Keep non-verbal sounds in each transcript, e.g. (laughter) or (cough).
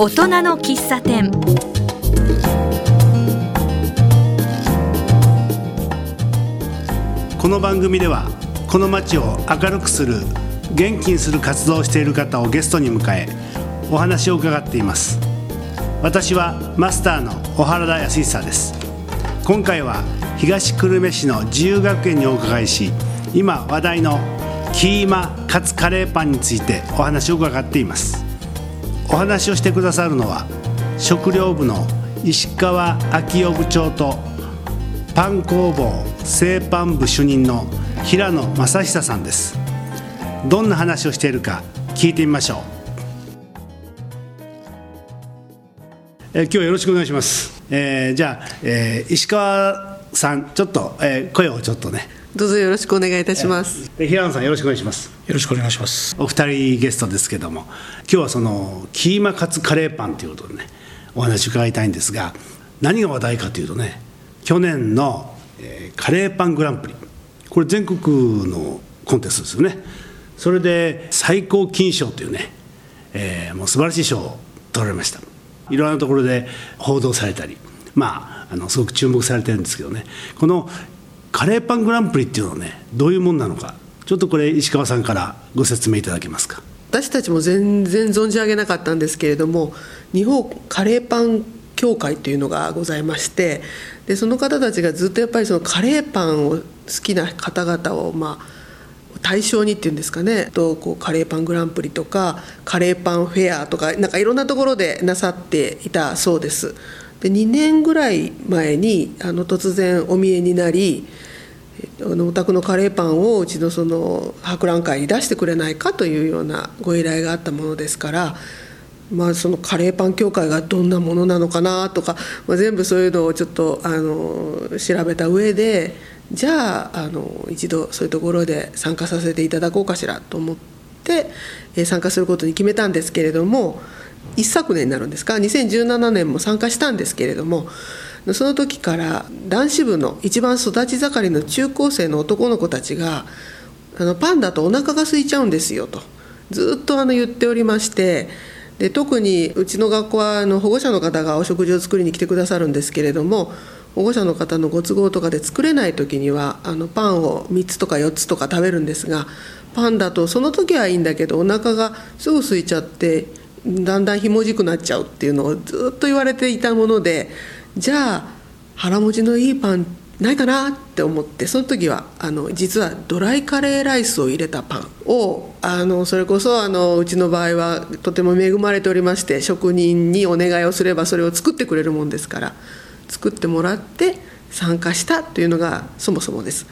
大人の喫茶店。この番組ではこの街を明るくする元気にする活動をしている方をゲストに迎えお話を伺っています。私はマスターの小原田康久です。今回は東久留米市の自由学園にお伺いし今話題のキーマカツカレーパンについてお話を伺っています。お話をしてくださるのは食料部の石川昭夫部長とパン工房製パン部主任の平野正久さんです。どんな話をしているか聞いてみましょう。えー今日はよろしくお願いします、えーじゃあ、えー石川さんちょっと、えー声をちょっとね。どうぞよろしくお願いいたします。で平野さんよろしくお願いしますよろしくお願いします。お二人ゲストですけども今日はそのキーマカツカレーパンということでねお話伺いたいんですが何が話題かというとね去年の、えーカレーパングランプリ。これ全国のコンテストですよね。それで最高金賞というね、えーもう素晴らしい賞を取られました。いろんなところで報道されたりまああのすごく注目されてるんですけどね。このカレーパングランプリっていうのはねどういうもんなのかちょっとこれ石川さんからご説明いただけますか？私たちも全然存じ上げなかったんですけれども、日本カレーパン協会というのがございまして、でその方たちがずっとやっぱりそのカレーパンを好きな方々をまあ対象にっていうんですかね。とこうカレーパングランプリとかカレーパンフェアとかなんかいろんなところでなさっていたそうです。で2年ぐらい前にあの突然お見えになりあのお宅のカレーパンをうちのその博覧会に出してくれないかというようなご依頼があったものですから、まあ、そのカレーパン協会がどんなものなのかなとか、まあ、全部そういうのをちょっとあの調べた上でじゃああの一度そういうところで参加させていただこうかしらと思って、え参加することに決めたんですけれども一昨年になるんですか？2017年も参加したんですけれどもその時から男子部の一番育ち盛りの中高生の男の子たちがあのパンだとお腹が空いちゃうんですよと。ずっとあの言っておりましてで特にうちの学校はあの保護者の方がお食事を作りに来てくださるんですけれども保護者の方のご都合とかで作れない時にはあのパンを3つとか4つとか食べるんですがパンだとその時はいいんだけどお腹がすぐ空いちゃってだんだんひもじくなっちゃうっていうのをずっと言われていたものでじゃあ腹持ちのいいパンないかなって思ってその時はあの実はドライカレーライスを入れたパンをあのそれこそあのうちの場合はとても恵まれておりまして職人にお願いをすればそれを作ってくれるもんですから作ってもらって参加したというのがそもそもです。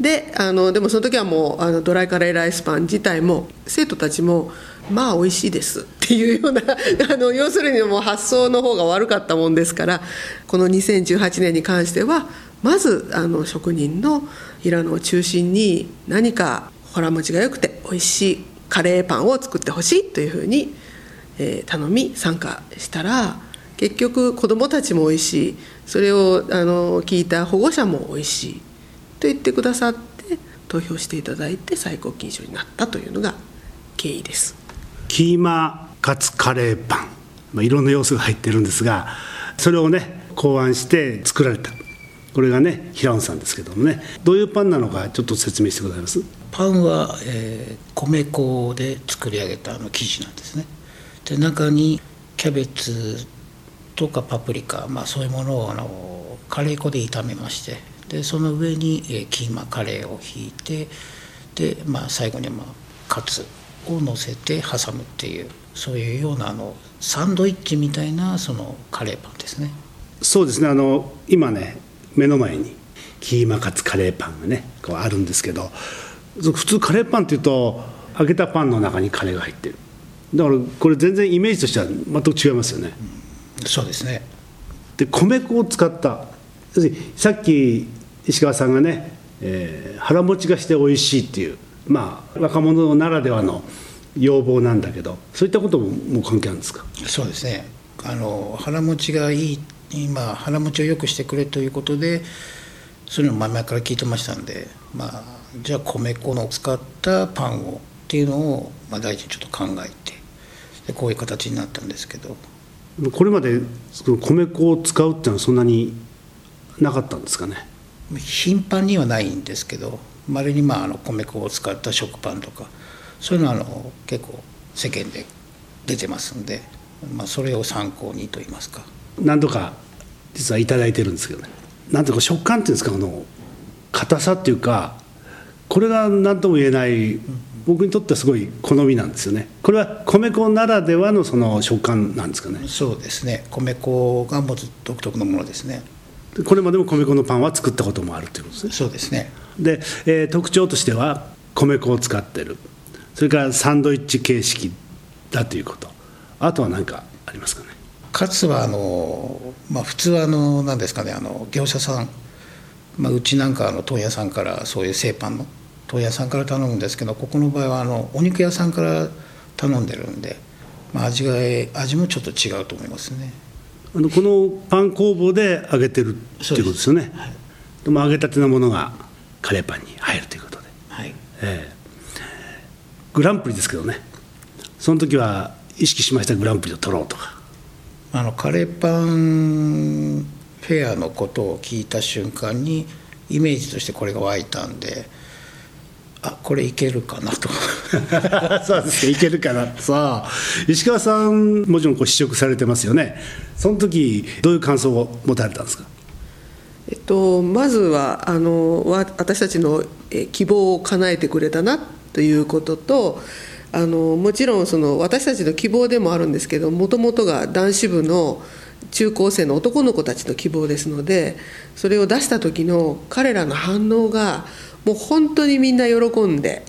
であのでもその時はもうあのドライカレーライスパン自体も生徒たちもまあ美味しいですっていうような (laughs) あの要するにもう発想の方が悪かったもんですからこの2018年に関してはまずあの職人の平野を中心に何か腹持ちが良くて美味しいカレーパンを作ってほしいというふうに、えー頼み参加したら結局子どもたちも美味しいそれをあの聞いた保護者も美味しいと言ってくださって投票していただいて最高金賞になったというのが経緯です。キーマカツカレーパン、まあ、いろんな要素が入ってるんですがそれをね考案して作られた。これがね平野さんですけどもね。どういうパンなのかちょっと説明してくださいます？パンは、えー米粉で作り上げたあの生地なんですね。で中にキャベツとかパプリカ、まあ、そういうものをあのカレー粉で炒めましてでその上に、えーキーマカレーをひいてで、まあ、最後に、まあ、カツ。を乗せて挟むっていうそういうようなあのサンドイッチみたいなそのカレーパンですね。そうですね。あの今ね目の前にキーマカツカレーパンがねこうあるんですけど普通カレーパンっていうと揚げたパンの中にカレーが入ってる。だからこれ全然イメージとしては全く違いますよね、そうですね。で米粉を使ったさっき石川さんがね、えー腹持ちがして美味しいっていうまあ若者ならではの要望なんだけどそういったことももう関係あるんですか？そうですね。あの腹持ちがいい今腹持ちを良くしてくれということでそういうのを前々から聞いてましたんでまあじゃあ米粉の使ったパンをっていうのを、まあ、大臣ちょっと考えてでこういう形になったんですけど。これまでその米粉を使うっていうのはそんなになかったんですかね？頻繁にはないんですけどまれにまああの米粉を使った食パンとかそういうのはあの結構世間で出てますんで、まあ、それを参考にと言いますか。何度か実は頂いてるんですけどね。なんていうか食感っていうんですかあの硬さっていうかこれが何とも言えない僕にとってはすごい好みなんですよね。これは米粉ならではのその食感なんですかね。そうですね。米粉が持つ独特のものですね。これまでも米粉のパンは作ったこともあるということですね。そうですねで、えー特徴としては米粉を使ってる。それからサンドイッチ形式だということ。あとは何かありますかね？かつはあの、まあ、普通はあの何ですかね？あの業者さん、まあ、うちなんかあの問屋さんからそういう製パンの問屋さんから頼むんですけどここの場合はあのお肉屋さんから頼んでるんで、まあ、味が味もちょっと違うと思いますね。あのこのパン工房で揚げてるっていうことですよね。でも揚げたてのものがカレーパンに入るということで、はい。ええ。グランプリですけどね。その時は意識しましたグランプリを取ろうとか。あのカレーパンフェアのことを聞いた瞬間にイメージとしてこれが湧いたんであこれいけるかなと。(laughs) そうですね。いけるかな。さあ石川さんもちろんこう試食されてますよね。その時どういう感想を持たれたんですか？えっと、まずはあの私たちの希望を叶えてくれたなということとあのもちろんその私たちの希望でもあるんですけどもともとが男子部の中高生の男の子たちの希望ですのでそれを出した時の彼らの反応がもう本当にみんな喜んで。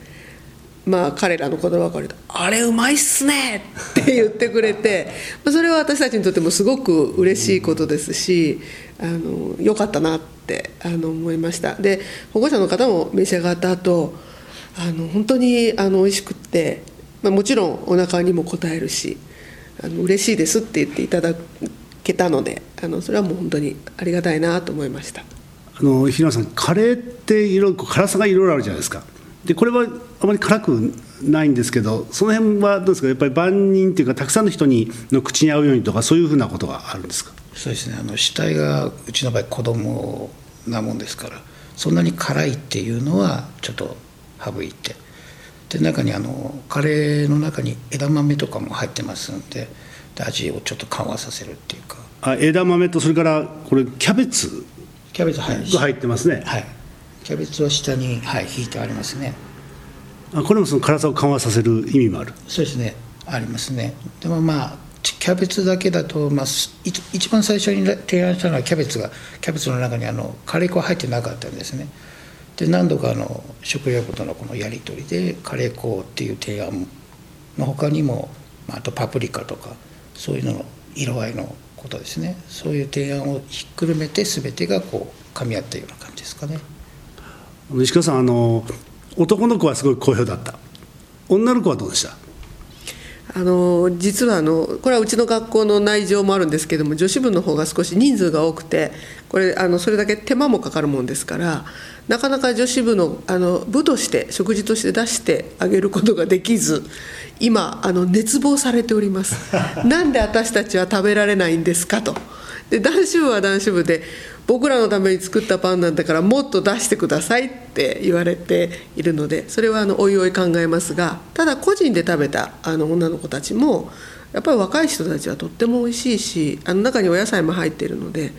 まあ、彼らの言葉から言うと「あれうまいっすね!」って言ってくれて (laughs) まあそれは私たちにとってもすごく嬉しいことですしあのよかったなってあの思いましたで保護者の方も召し上がった後あの本当にあの美味しくって、まあ、もちろんお腹にも応えるしあの嬉しいですって言っていただけたのであのそれはもう本当にありがたいなと思いました。あの平野さんカレーっていろいろ辛さがいろいろあるじゃないですかでこれはあまり辛くないんですけどその辺はどうですか？やっぱり万人っていうかたくさんの人にの口に合うようにとかそういうふうなことがあるんですか？そうですね。あの主体がうちの場合子供なもんですからそんなに辛いっていうのはちょっと省いて。で中にあのカレーの中に枝豆とかも入ってますんでで味をちょっと緩和させるっていうか。あ枝豆とそれからこれキャベツキャベツ入ってますね。はいキャベツは下に、はい、引いてありますね。あこれもその辛さを緩和させる意味もある。そうですね。ありますね。でもまあちキャベツだけだと、まあ、す一一番最初に提案したのはキャベツがキャベツの中にあのカレー粉入ってなかったんですね。で何度かあの食料部とのこのやり取りでカレー粉っていう提案の他にも、まあ、あとパプリカとかそういうのの色合いのことですね。そういう提案をひっくるめて全てがこう噛み合ったような感じですかね石川さんあの男の子はすごい好評だった。女の子はどうでした？あの実はあのこれはうちの学校の内情もあるんですけども女子部の方が少し人数が多くてこれあのそれだけ手間もかかるもんですからなかなか女子部のあの部として食事として出してあげることができず今あの熱望されております。(laughs) なんで私たちは食べられないんですかとで男子部は男子部で僕らのために作ったパンなんだからもっと出してくださいって言われているのでそれはあのおいおい考えますがただ個人で食べたあの女の子たちもやっぱり若い人たちはとっても美味しいしあの中にお野菜も入っているので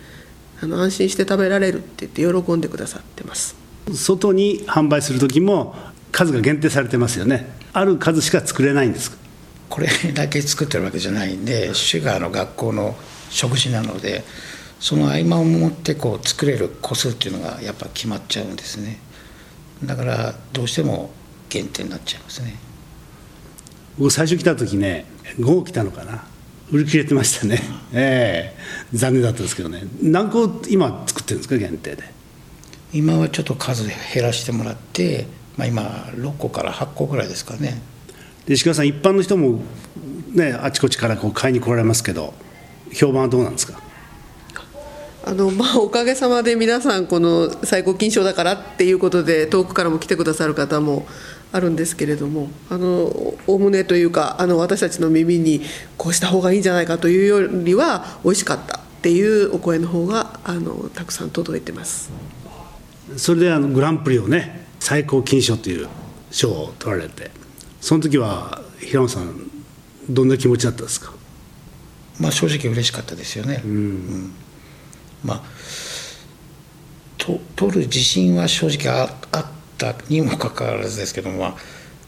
あの安心して食べられるって言って喜んでくださってます。外に販売する時も数が限定されてますよね。ある数しか作れないんですか？これだけ作ってるわけじゃないんでシュガーの学校の食事なのでその合間を持ってこう作れる個数っていうのがやっぱ決まっちゃうんですね。だからどうしても限定になっちゃいますね。僕最初来た時ね午後来たのかな。売り切れてましたね。ええ。残念だったんですけどね。何個今作ってるんですか限定で？今はちょっと数減らしてもらって、まあ、今6個から8個ぐらいですかね。で石川さん一般の人もねあちこちからこう買いに来られますけど評判はどうなんですか？あのまあ、おかげさまで皆さんこの最高金賞だからっていうことで遠くからも来てくださる方もあるんですけれどもあのおおむねというかあの私たちの耳にこうした方がいいんじゃないかというよりは美味しかったっていうお声の方があのたくさん届いてます。それであのグランプリをね最高金賞という賞を取られてその時は平野さんどんな気持ちだったですか？まあ正直嬉しかったですよね、うん。まあと取る自信は正直ああったにもかかわらずですけども、まあ、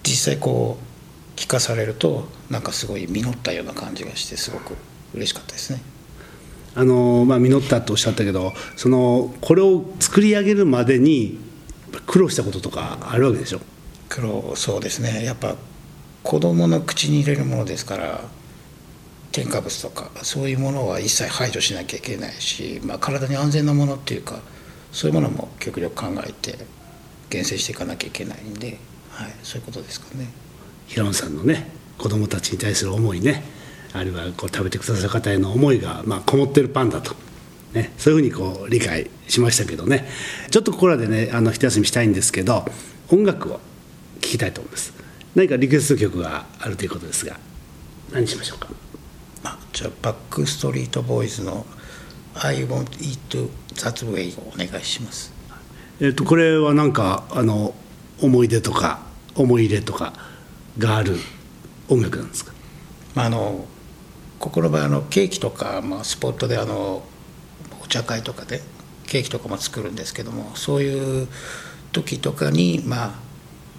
実際こう聞かされるとなんかすごい実ったような感じがしてすごく嬉しかったですね。あのまあ、実ったとおっしゃったけどそのこれを作り上げるまでに苦労したこととかあるわけでしょ？苦労そうですね。やっぱ子供の口に入れるものですから添加物とかそういうものは一切排除しなきゃいけないし、まあ、体に安全なものっていうかそういうものも極力考えて厳選していかなきゃいけないんで、はい、そういうことですかね。平野さんのね子供たちに対する思いねあるいはこう食べてくださる方への思いが、まあ、こもってるパンだと、ね、そういうふうにこう理解しましたけどね。ちょっとここらでねあの一休みしたいんですけど音楽を聴きたいと思います。何かリクエスト曲があるということですが何しましょうか？あじゃあバックストリートボーイズの「I want it that way」をお願いします。えっとこれはなんかあの思い出とか思い入れとかがある音楽なんですか？まああのここの場合あのケーキとか、まあ、スポットであのお茶会とかでケーキとかも作るんですけどもそういう時とかにまあ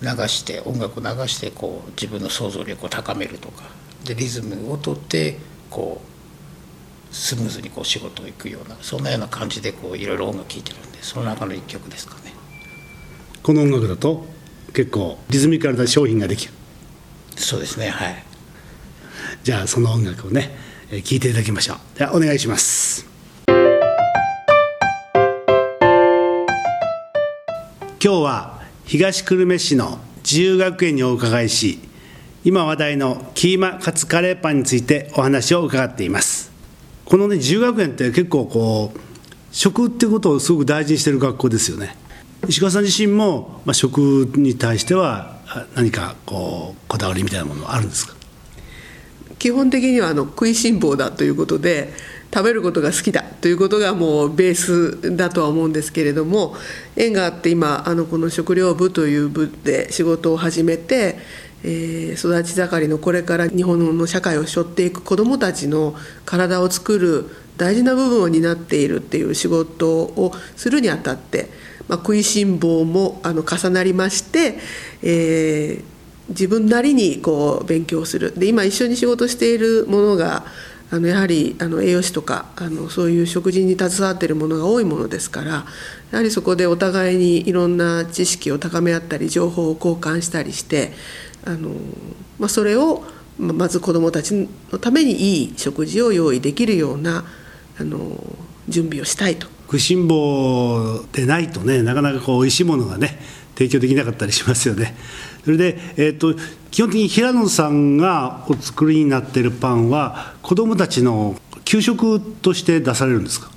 流して音楽を流してこう自分の想像力を高めるとかでリズムをとってこうスムーズにこう仕事を行くようなそんなような感じでこういろいろ音楽聴いてるんでその中の一曲ですかね。この音楽だと結構リズミカルな商品ができる。そうですねはい。じゃあその音楽をね聴、えー、いていただきましょう。ではお願いします。今日は東久留米市の自由学園にお伺いし今話題のキーマカツカレーパンについてお話を伺っています。このね自由学園って結構こう食ってことをすごく大事にしてる学校ですよね。石川さん自身も、まあ、食に対しては何かこうこだわりみたいなものはあるんですか？基本的にはあの食いしん坊だということで食べることが好きだということがもうベースだとは思うんですけれども縁があって今あのこの食料部という部で仕事を始めて、育ち盛りのこれから日本の社会を背負っていく子どもたちの体を作る大事な部分を担っているっていう仕事をするにあたって、まあ、食いしん坊もあの重なりまして、えー、自分なりにこう勉強する。で今一緒に仕事しているものがあのやはりあの栄養士とかあのそういう食事に携わっているものが多いものですからやはりそこでお互いにいろんな知識を高め合ったり情報を交換したりしてあの、まあ、それをまず子どもたちのためにいい食事を用意できるようなあの準備をしたいと。食いしん坊でないとねなかなかこう美味しいものがね提供できなかったりしますよね。それで、えーと、基本的に平野さんがお作りになっているパンは子どもたちの給食として出されるんですか？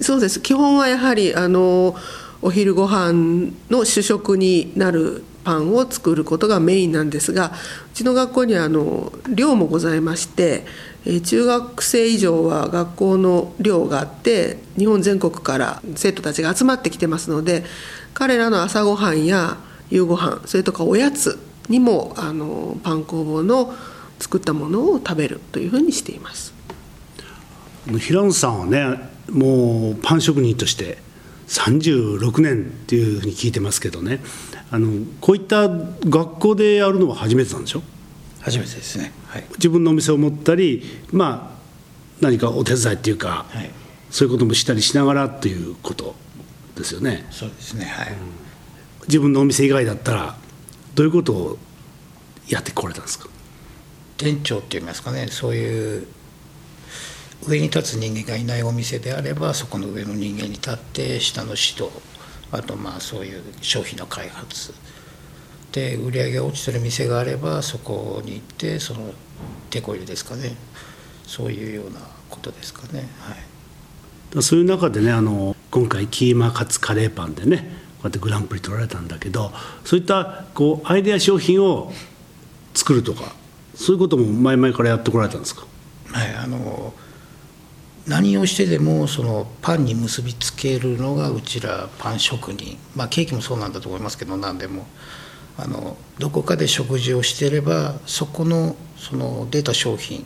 そうです基本はやはりあのお昼ご飯の主食になるパンを作ることがメインなんですがうちの学校にはあの寮もございましてえ中学生以上は学校の寮があって日本全国から生徒たちが集まってきてますので彼らの朝ごはんや夕ご飯それとかおやつにもあのパン工房の作ったものを食べるというふうにしています。平野さんはねもうパン職人として36年っていうふうに聞いてますけどね。あのこういった学校でやるのは初めてなんでしょ？初めてですね、はい、自分のお店を持ったりまあ何かお手伝いっていうか、はい、そういうこともしたりしながらっていうことですよね。そうですね。はい、うん、自分のお店以外だったらどういうことをやってこれたんですか？店長っていいますかね。そういう上に立つ人間がいないお店であればそこの上の人間に立って下の指導あとまあそういう商品の開発。で売り上げが落ちてる店があればそこに行ってその手こ入れですかね。そういうようなことですかね。はい。そういう中でねあの今回キーマカツカレーパンでねうやってグランプリ取られたんだけどそういったこうアイデア商品を作るとかそういうことも前々からやってこられたんですか？はいあの何をしてでもそのパンに結びつけるのがうちらパン職人。まあケーキもそうなんだと思いますけど何でも。あのどこかで食事をしてればそこのその出た商品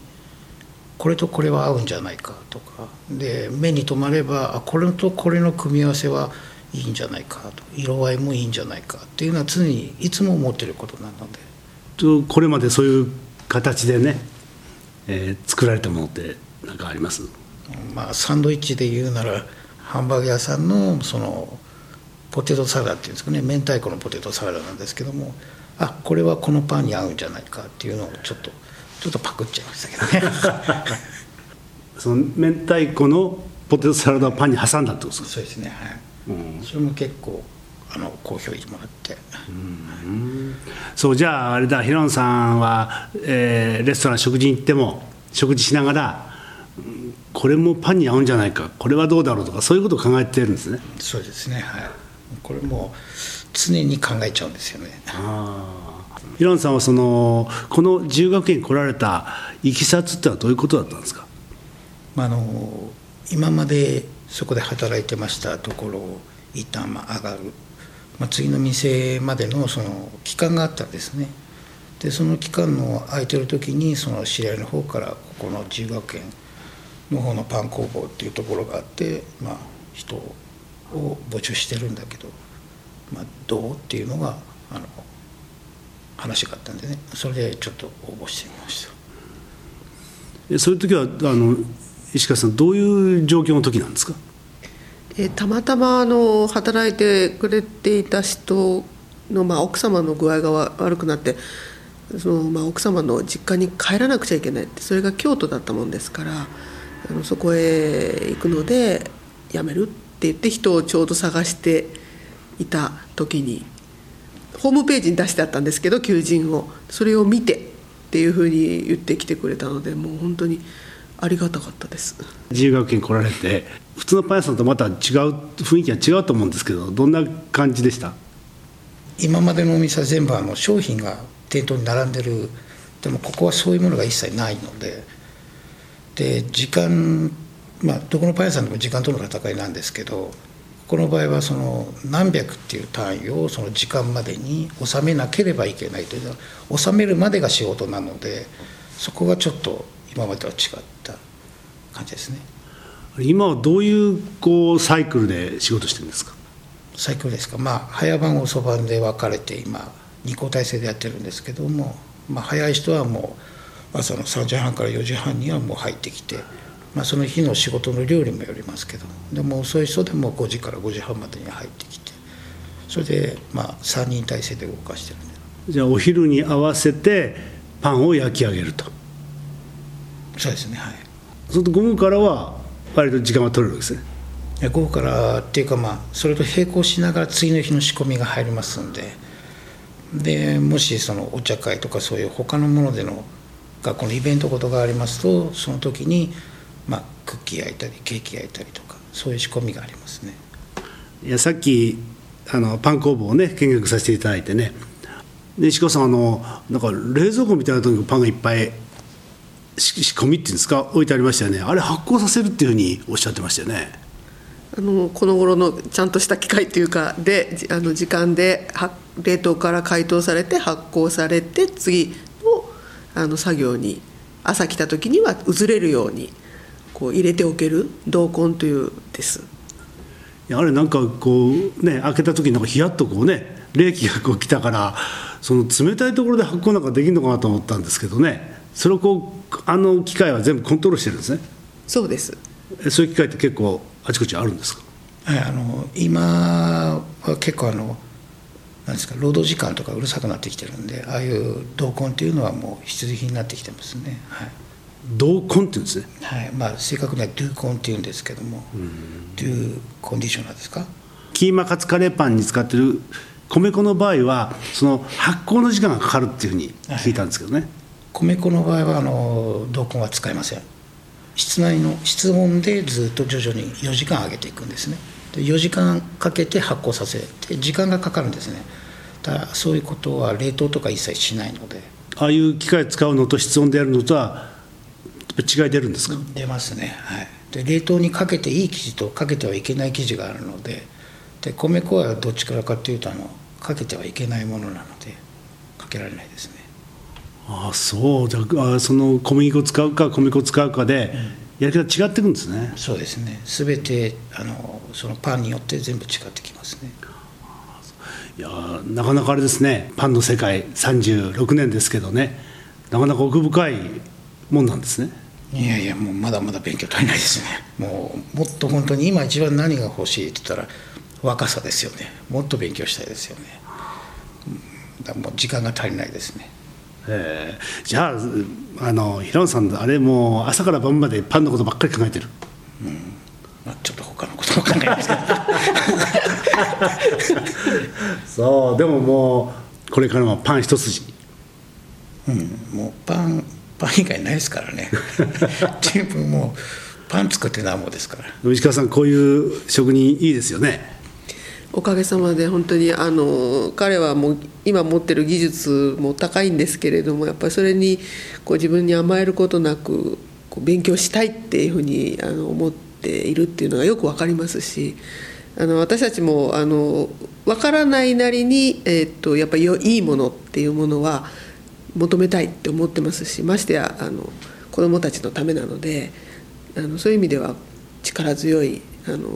これとこれは合うんじゃないかとか。で目に留まればあこれとこれの組み合わせはいいんじゃないかと。色合いもいいんじゃないか。っていうのは常にいつも思ってることなので。とこれまでそういう形でね、えー作られたものって何かあります？まあ、サンドイッチで言うならハンバーグ屋さんのそのポテトサラダっていうんですかね明太子のポテトサラダなんですけどもあこれはこのパンに合うんじゃないかっていうのをちょっとちょっとパクっちゃいましたけどね。(laughs) その明太子のポテトサラダをパンに挟んだってことですか？そうですねはい、うん。それも結構あの好評いもらって、そうじゃああれだヒロンさんは、えーレストラン食事に行っても食事しながらうんこれもパンに合うんじゃないかこれはどうだろうとかそういうことを考えてるんですね。そうですねはい。これも常に考えちゃうんですよね。ヒロンさんはそのこの自由学園に来られたいきさつってのはどういうことだったんですか？まあ、あの今までそこで働いてましたところを一旦まあ上がる、まあ、次の店までのその期間があったんですね。でその期間の空いてる時にその知り合いの方からここの自由学園の方のパン工房っていうところがあって、まあ、人を募集してるんだけど、まあ、どうっていうのがあの話があったんでねそれでちょっと応募してみました。えそういう時はあの石川さんどういう状況の時なんですか？えーたまたまあの働いてくれていた人の、まあ、奥様の具合がわ悪くなってその、まあ、奥様の実家に帰らなくちゃいけないってそれが京都だったもんですからあのそこへ行くので辞めるって言って人をちょうど探していた時にホームページに出してあったんですけど求人を。それを見てっていうふうに言ってきてくれたのでもう本当にありがたかったです。自由学園来られて普通のパン屋さんとまた違う雰囲気が違うと思うんですけどどんな感じでした？今までのお店は全部あの商品が店頭に並んでる。でもここはそういうものが一切ないのでで時間まあどこのパン屋さんでも時間との戦いなんですけどここの場合はその何百っていう単位をその時間までに収めなければいけないというのは収めるまでが仕事なのでそこがちょっと今までは違った感じですね。今はどういうこうサイクルで仕事してるんですか？サイクルですか？まあ早番遅番で分かれて今2交代制でやってるんですけども、まあ、早い人はもう朝の3時半から4時半にはもう入ってきて、まあ、その日の仕事の量にもよりますけどでも遅い人でも5時から5時半までに入ってきてそれでまあ3人体制で動かしてるんで。じゃあお昼に合わせてパンを焼き上げると。そうですねはい。それと午後からは割と時間が取れるわけですね。で午後からっていうかまあそれと並行しながら次の日の仕込みが入りますんででもしそのお茶会とかそういう他のものでの学校のイベントことがありますとその時にまあクッキー焼いたりケーキ焼いたりとかそういう仕込みがありますね。いやさっきあのパン工房をね見学させていただいてね。で石川さんあのなんか冷蔵庫みたいなとこにパンがいっぱいし仕込みっていうんですか？置いてありましたよね。あれ発酵させるっていうふうにおっしゃってましたよね。あのこの頃のちゃんとした機械というかでじあの時間では冷凍から解凍されて発酵されて次のあの作業に朝来た時には移れるようにこう入れておける同梱というです。いやあれなんかこうね開けた時になんかヒヤッとこうね冷気がこう来たからその冷たいところで発酵なんかできるのかなと思ったんですけどね。それをこうあの機械は全部コントロールしてるんですね。そうです。えそういう機械って結構あちこちあるんですか？はいあの今は結構あのなんですか労働時間とかうるさくなってきてるんでああいう同梱っていうのはもう必需品になってきてますね。はい。同梱っていうんですね。はい。まあ、正確にはドゥコンっていうんですけども、ドゥコンディショナーですか？キーマカツカレーパンに使ってる米粉の場合はその発酵の時間がかかるっていうふうに聞いたんですけどね、米粉の場合はあの同梱は使えません。室内の室温でずっと徐々に4時間上げていくんですね。で4時間かけて発酵させて時間がかかるんですね。だそういうことは冷凍とか一切しないので。ああいう機械使うのと室温でやるのとは違い出るんですか、出ますね。はい。で冷凍にかけていい生地とかけてはいけない生地があるのでで米粉はどっちからかっていうとあのかけてはいけないものなのでかけられないですね。ああそう。じゃあその小麦粉使うか米粉使うかでやり方違ってくんですね、そうですね。全てあのそのパンによって全部違ってきますね。いやなかなかあれですね。パンの世界36年ですけどね。なかなか奥深いもんなんですね。いやいやもうまだまだ勉強足りないですね。もうもっと本当に今一番何が欲しいって言ったら若さですよね。もっと勉強したいですよね。だもう時間が足りないですねえー、じゃああの平野さんあれもう朝から晩までパンのことばっかり考えてる。うん。まあ、ちょっと他のことも考えますけど。(laughs) そうでももうこれからもパン一筋。うん。もうパンパン以外ないですからね。(laughs) 全部もうパン作ってなんぼですから。石川さんこういう職人いいですよねおかげさまで本当にあの彼はもう今持ってる技術も高いんですけれどもやっぱりそれにこう自分に甘えることなくこう勉強したいっていうふうにあの思っているっていうのがよく分かりますしあの私たちもあの分からないなりに、えー、っとやっぱりいいものっていうものは求めたいって思ってますしましてやあの子どもたちのためなのであのそういう意味では力強いあの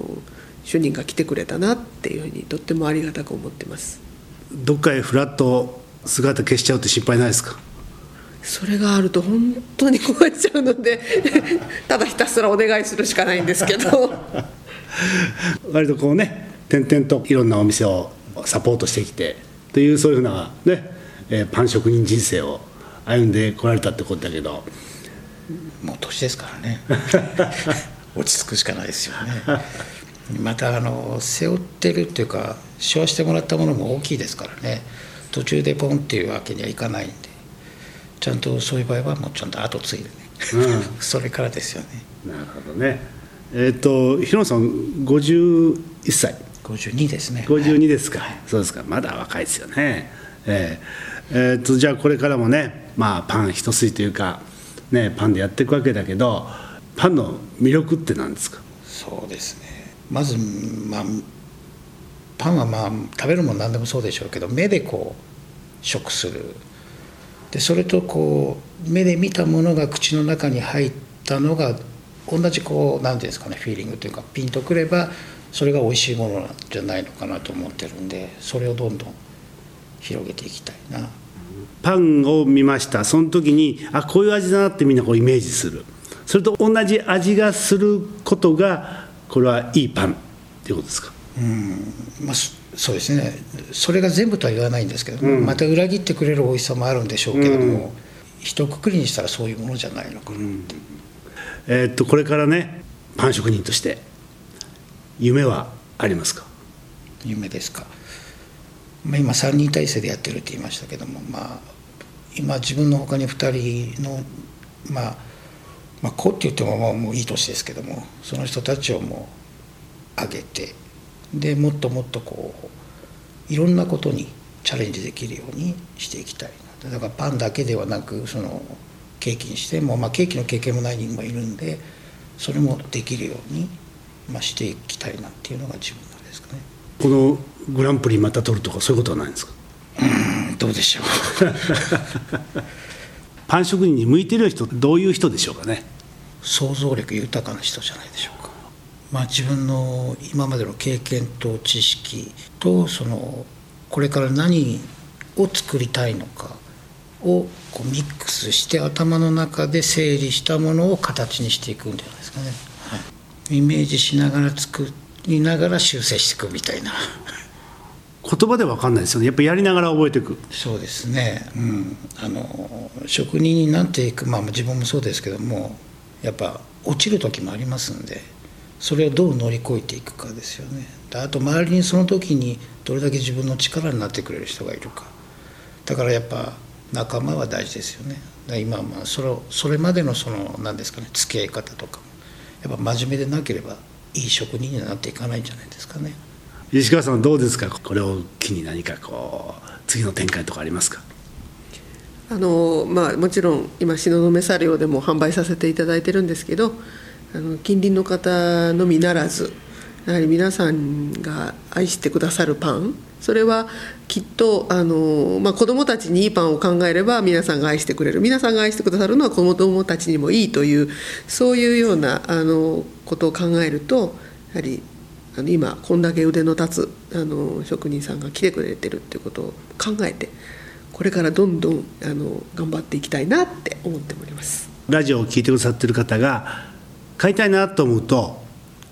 主任が来てくれたなっていうふうにとってもありがたく思ってます。どっかへフラッと姿消しちゃうって心配ないですか？それがあると本当に困っちゃうので (laughs) ただひたすらお願いするしかないんですけど。(laughs) 割とこうね点々といろんなお店をサポートしてきてというそういうふうなね、えーパン職人人生を歩んでこられたってことだけど。もう年ですからね。(laughs) 落ち着くしかないですよねまたあの背負ってるっていうか背負わしてもらったものも大きいですからね。途中でポンっていうわけにはいかないんでちゃんとそういう場合はもうちゃんと後継いでね、(laughs) それからですよね。なるほどね。えっ、と広野さん51歳52ですね。52ですか、そうですか。まだ若いですよね。えーえーとじゃあこれからもねまあパン一筋というかねパンでやっていくわけだけどパンの魅力って何ですか？そうですねまずまあパンはまあ食べるもの何でもそうでしょうけど目でこう食する。でそれとこう目で見たものが口の中に入ったのが同じこう何ていうんですかねフィーリングというかピンとくればそれが美味しいものなんじゃないのかなと思ってるんでそれをどんどん広げていきたいな。パンを見ました。その時にあこういう味だなってみんなこうイメージする。それと同じ味がすることがこれはいいパンっていうことですか？まあ、そそうですね。それが全部とは言わないんですけど、また裏切ってくれる美味しさもあるんでしょうけども、一括りにしたらそういうものじゃないのかなって、えーっとこれからねパン職人として夢はありますか？夢ですか、まあ、今3人体制でやってるって言いましたけどもまあ今自分のほかに2人のまあまあ子って言ってももうもういい年ですけどもその人たちをもう上げてでもっともっとこういろんなことにチャレンジできるようにしていきたいなだからパンだけではなくそのケーキにしても、まあ、ケーキの経験もない人もいるんでそれもできるように、まあ、していきたいなっていうのが自分のですかね。このグランプリまた取るとかそういうことはないんですか？うんどうでしょう。(laughs) パン職人に向いてる人どういう人でしょうかね想像力豊かな人じゃないでしょうか、まあ、自分の今までの経験と知識とそのこれから何を作りたいのかをこうミックスして頭の中で整理したものを形にしていくんじゃないですかね、はい、イメージしながら作りながら修正していくみたいな。言葉では分かんないですよね。やっぱりやりながら覚えていく。そうですね、うん、あの職人になっていく、まあ、自分もそうですけどもやっぱ落ちる時もありますんでそれをどう乗り越えていくかですよね。あと周りにその時にどれだけ自分の力になってくれる人がいるか。だからやっぱ仲間は大事ですよね。今はまあそれそれまでのその何ですかね付き合い方とかもやっぱ真面目でなければいい職人になっていかないんじゃないですかね。石川さんどうですか？これを機に何かこう次の展開とかありますか？あのまあ、もちろん今東雲茶寮でも販売させていただいてるんですけどあの近隣の方のみならずやはり皆さんが愛してくださるパンそれはきっとあの、まあ、子どもたちにいいパンを考えれば皆さんが愛してくれる。皆さんが愛してくださるのは子どもたちにもいいというそういうようなあのことを考えるとやはりあの今こんだけ腕の立つあの職人さんが来てくれてるっていうことを考えてこれからどんどんあの頑張っていきたいなって思っております。ラジオを聞いてくださってる方が買いたいなと思うと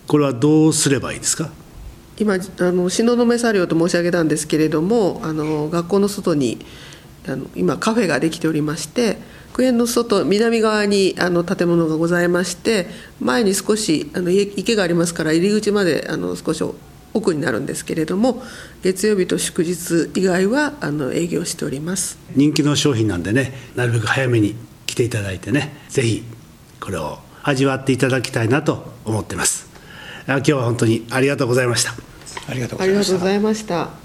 これはどうすればいいですか？今あの東雲茶寮と申し上げたんですけれどもあの学校の外にあの今カフェができておりまして公園の外南側にあの建物がございまして前に少しあの池がありますから入り口まであの少し奥になるんですけれども月曜日と祝日以外はあの営業しております。人気の商品なんでねなるべく早めに来ていただいてねぜひこれを味わっていただきたいなと思ってます。今日は本当にありがとうございました。ありがとうございました